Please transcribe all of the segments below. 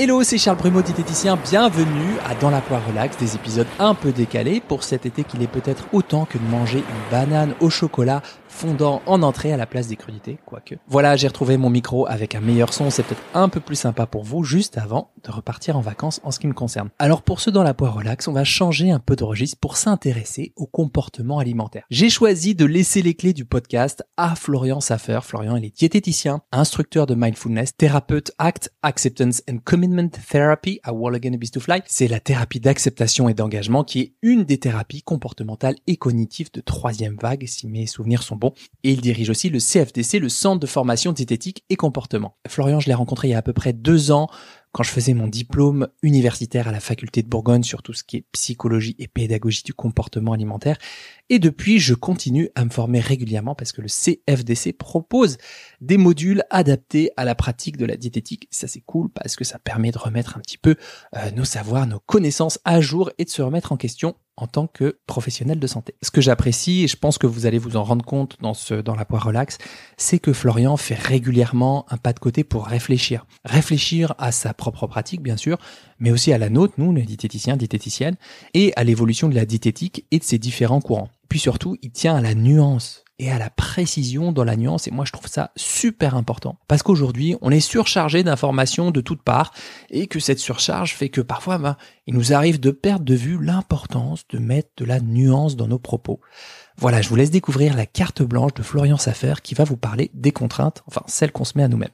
Hello, c'est Charles Brumeau, diététicien. Bienvenue à Dans la poire relax, des épisodes un peu décalés pour cet été qu'il est peut-être autant que de manger une banane au chocolat fondant en entrée à la place des crudités, quoique. Voilà, j'ai retrouvé mon micro avec un meilleur son, c'est peut-être un peu plus sympa pour vous juste avant de repartir en vacances en ce qui me concerne. Alors pour ceux dans la poire relax, on va changer un peu de registre pour s'intéresser au comportement alimentaire. J'ai choisi de laisser les clés du podcast à Florian Saffer. Florian, il est diététicien, instructeur de mindfulness, thérapeute ACT, Acceptance and Therapy à to Fly. C'est la thérapie d'acceptation et d'engagement qui est une des thérapies comportementales et cognitives de troisième vague, si mes souvenirs sont bons et il dirige aussi le CFDC, le Centre de formation diététique et comportement. Florian, je l'ai rencontré il y a à peu près deux ans quand je faisais mon diplôme universitaire à la faculté de Bourgogne sur tout ce qui est psychologie et pédagogie du comportement alimentaire. Et depuis, je continue à me former régulièrement parce que le CFDC propose des modules adaptés à la pratique de la diététique. Ça, c'est cool parce que ça permet de remettre un petit peu euh, nos savoirs, nos connaissances à jour et de se remettre en question en tant que professionnel de santé. Ce que j'apprécie, et je pense que vous allez vous en rendre compte dans ce, dans la poire relax, c'est que Florian fait régulièrement un pas de côté pour réfléchir. Réfléchir à sa propre pratique, bien sûr, mais aussi à la nôtre, nous, les diététiciens, diététiciennes, et à l'évolution de la diététique et de ses différents courants. Puis surtout, il tient à la nuance et à la précision dans la nuance. Et moi, je trouve ça super important. Parce qu'aujourd'hui, on est surchargé d'informations de toutes parts et que cette surcharge fait que parfois, ben, il nous arrive de perdre de vue l'importance de mettre de la nuance dans nos propos. Voilà, je vous laisse découvrir la carte blanche de Florian Saffer qui va vous parler des contraintes, enfin celles qu'on se met à nous-mêmes.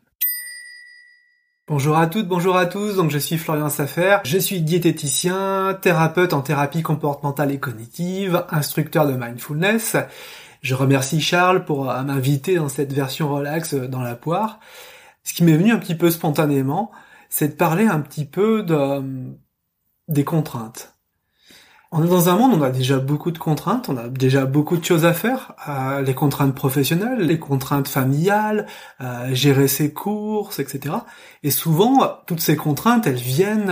Bonjour à toutes, bonjour à tous, donc je suis Florian Saffer, je suis diététicien, thérapeute en thérapie comportementale et cognitive, instructeur de mindfulness. Je remercie Charles pour euh, m'inviter dans cette version relax euh, dans la poire. Ce qui m'est venu un petit peu spontanément, c'est de parler un petit peu de, euh, des contraintes. On est dans un monde où on a déjà beaucoup de contraintes, on a déjà beaucoup de choses à faire, les contraintes professionnelles, les contraintes familiales, gérer ses courses, etc. Et souvent, toutes ces contraintes, elles viennent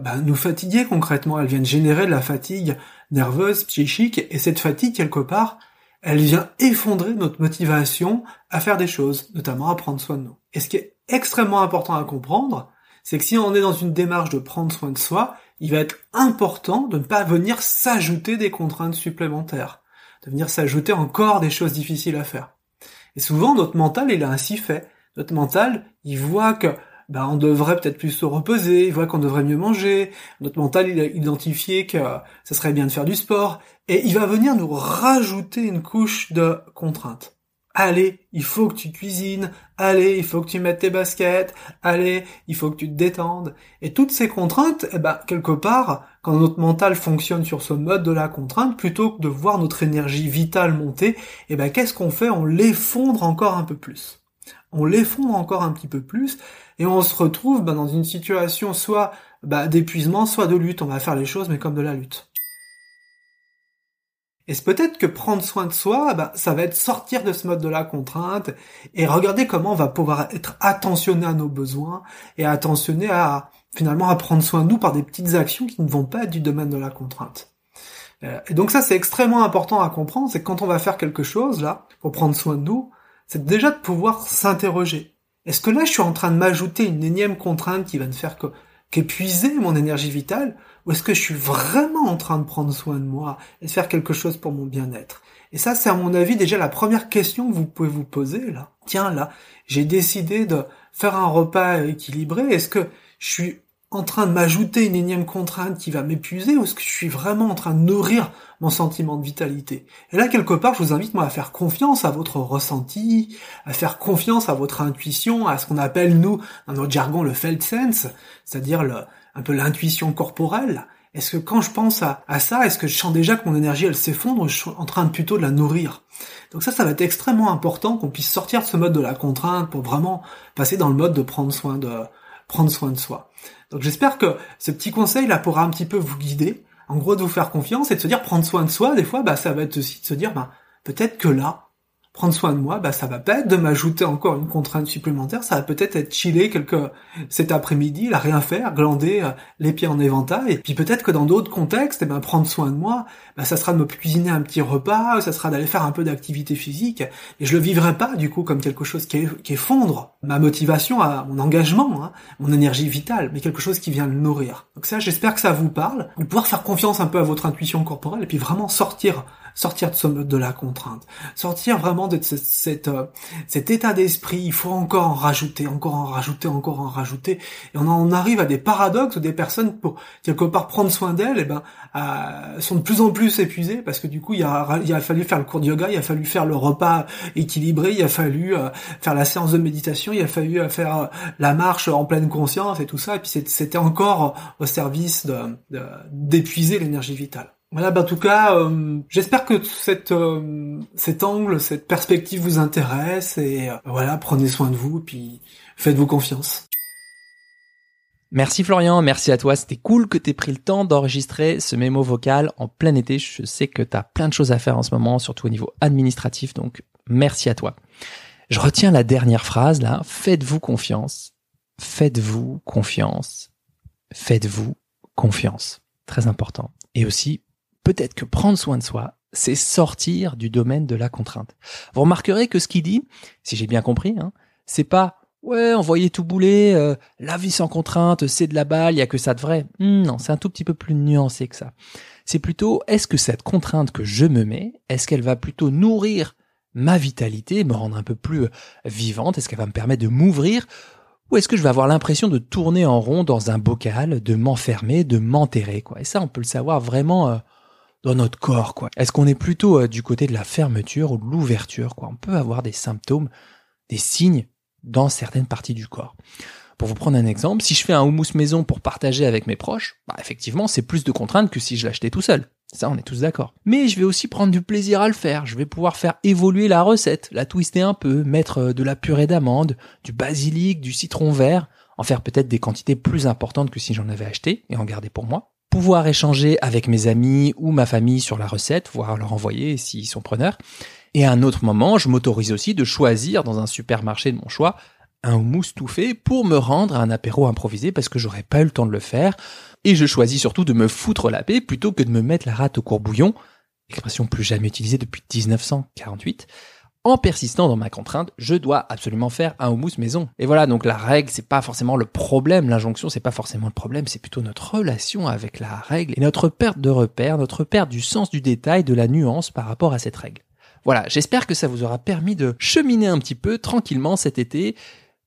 ben, nous fatiguer concrètement, elles viennent générer de la fatigue nerveuse, psychique, et cette fatigue, quelque part, elle vient effondrer notre motivation à faire des choses, notamment à prendre soin de nous. Et ce qui est extrêmement important à comprendre, c'est que si on est dans une démarche de prendre soin de soi, il va être important de ne pas venir s'ajouter des contraintes supplémentaires, de venir s'ajouter encore des choses difficiles à faire. Et souvent, notre mental, il a ainsi fait. Notre mental, il voit que ben, on devrait peut-être plus se reposer, il voit qu'on devrait mieux manger, notre mental, il a identifié que ça serait bien de faire du sport, et il va venir nous rajouter une couche de contraintes. Allez, il faut que tu cuisines. Allez, il faut que tu mettes tes baskets. Allez, il faut que tu te détendes. Et toutes ces contraintes, eh ben, quelque part, quand notre mental fonctionne sur ce mode de la contrainte, plutôt que de voir notre énergie vitale monter, eh ben, qu'est-ce qu'on fait? On l'effondre encore un peu plus. On l'effondre encore un petit peu plus, et on se retrouve ben, dans une situation soit ben, d'épuisement, soit de lutte. On va faire les choses, mais comme de la lutte. Et c'est peut-être que prendre soin de soi, bah, ça va être sortir de ce mode de la contrainte et regarder comment on va pouvoir être attentionné à nos besoins et attentionné à finalement à prendre soin de nous par des petites actions qui ne vont pas être du domaine de la contrainte. Euh, et donc ça c'est extrêmement important à comprendre, c'est que quand on va faire quelque chose là pour prendre soin de nous, c'est déjà de pouvoir s'interroger. Est-ce que là je suis en train de m'ajouter une énième contrainte qui va me faire qu'épuiser mon énergie vitale ou est-ce que je suis vraiment en train de prendre soin de moi et de faire quelque chose pour mon bien-être? Et ça, c'est à mon avis déjà la première question que vous pouvez vous poser là. Tiens, là, j'ai décidé de faire un repas équilibré. Est-ce que je suis en train de m'ajouter une énième contrainte qui va m'épuiser ou est-ce que je suis vraiment en train de nourrir mon sentiment de vitalité? Et là, quelque part, je vous invite moi à faire confiance à votre ressenti, à faire confiance à votre intuition, à ce qu'on appelle nous, dans notre jargon, le felt sense, c'est-à-dire un peu l'intuition corporelle. Est-ce que quand je pense à, ça, est-ce que je sens déjà que mon énergie elle s'effondre, je suis en train de plutôt de la nourrir? Donc ça, ça va être extrêmement important qu'on puisse sortir de ce mode de la contrainte pour vraiment passer dans le mode de prendre soin de prendre soin de soi. Donc j'espère que ce petit conseil là pourra un petit peu vous guider, en gros de vous faire confiance et de se dire prendre soin de soi. Des fois, bah ça va être aussi de se dire bah peut-être que là, prendre soin de moi, bah ça va peut-être de m'ajouter encore une contrainte supplémentaire, ça va peut-être être chiller quelque cet après-midi, la rien faire, glander euh, les pieds en éventail, et puis peut-être que dans d'autres contextes, eh ben prendre soin de moi, bah ça sera de me cuisiner un petit repas, ça sera d'aller faire un peu d'activité physique, et je le vivrai pas du coup comme quelque chose qui, qui effondre ma motivation, à mon engagement, hein, mon énergie vitale, mais quelque chose qui vient le nourrir. Donc ça, j'espère que ça vous parle, de pouvoir faire confiance un peu à votre intuition corporelle, et puis vraiment sortir sortir de ce de la contrainte, sortir vraiment de euh, cet état d'esprit, il faut encore en rajouter, encore en rajouter, encore en rajouter, et on en arrive à des paradoxes où des personnes, pour quelque part prendre soin d'elles, et eh ben, euh, sont de plus en plus épuisées, parce que du coup, il a, fallu faire le cours de yoga, il a fallu faire le repas équilibré, il a fallu euh, faire la séance de méditation, il a fallu faire la marche en pleine conscience et tout ça, et puis c'était encore au service d'épuiser l'énergie vitale. Voilà, bah en tout cas, euh, j'espère que cette, euh, cet angle, cette perspective vous intéresse et euh, voilà, prenez soin de vous, puis faites-vous confiance. Merci Florian, merci à toi. C'était cool que t'aies pris le temps d'enregistrer ce mémo vocal en plein été. Je sais que t'as plein de choses à faire en ce moment, surtout au niveau administratif, donc merci à toi. Je retiens la dernière phrase là. Faites-vous confiance. Faites-vous confiance. Faites-vous confiance. Très important. Et aussi, peut-être que prendre soin de soi, c'est sortir du domaine de la contrainte. Vous remarquerez que ce qu'il dit, si j'ai bien compris, hein, c'est pas ouais, envoyer tout bouler, euh, la vie sans contrainte, c'est de la balle, il y a que ça de vrai. Hmm, non, c'est un tout petit peu plus nuancé que ça. C'est plutôt est-ce que cette contrainte que je me mets, est-ce qu'elle va plutôt nourrir ma vitalité, me rendre un peu plus vivante, est-ce qu'elle va me permettre de m'ouvrir ou est-ce que je vais avoir l'impression de tourner en rond dans un bocal, de m'enfermer, de m'enterrer quoi. Et ça on peut le savoir vraiment euh, dans notre corps, quoi. Est-ce qu'on est plutôt euh, du côté de la fermeture ou de l'ouverture, quoi? On peut avoir des symptômes, des signes dans certaines parties du corps. Pour vous prendre un exemple, si je fais un houmous maison pour partager avec mes proches, bah effectivement, c'est plus de contraintes que si je l'achetais tout seul. Ça, on est tous d'accord. Mais je vais aussi prendre du plaisir à le faire. Je vais pouvoir faire évoluer la recette, la twister un peu, mettre euh, de la purée d'amande, du basilic, du citron vert, en faire peut-être des quantités plus importantes que si j'en avais acheté et en garder pour moi pouvoir échanger avec mes amis ou ma famille sur la recette, voire leur envoyer s'ils sont preneurs. Et à un autre moment, je m'autorise aussi de choisir dans un supermarché de mon choix un houmous tout fait pour me rendre à un apéro improvisé parce que j'aurais pas eu le temps de le faire. Et je choisis surtout de me foutre la paix plutôt que de me mettre la rate au courbouillon, expression plus jamais utilisée depuis 1948, en persistant dans ma contrainte, je dois absolument faire un houmous maison. Et voilà, donc la règle, c'est pas forcément le problème, l'injonction, c'est pas forcément le problème, c'est plutôt notre relation avec la règle et notre perte de repère, notre perte du sens du détail, de la nuance par rapport à cette règle. Voilà, j'espère que ça vous aura permis de cheminer un petit peu tranquillement cet été.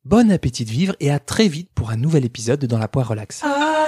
Bon appétit de vivre et à très vite pour un nouvel épisode de Dans la poire relax. Ah,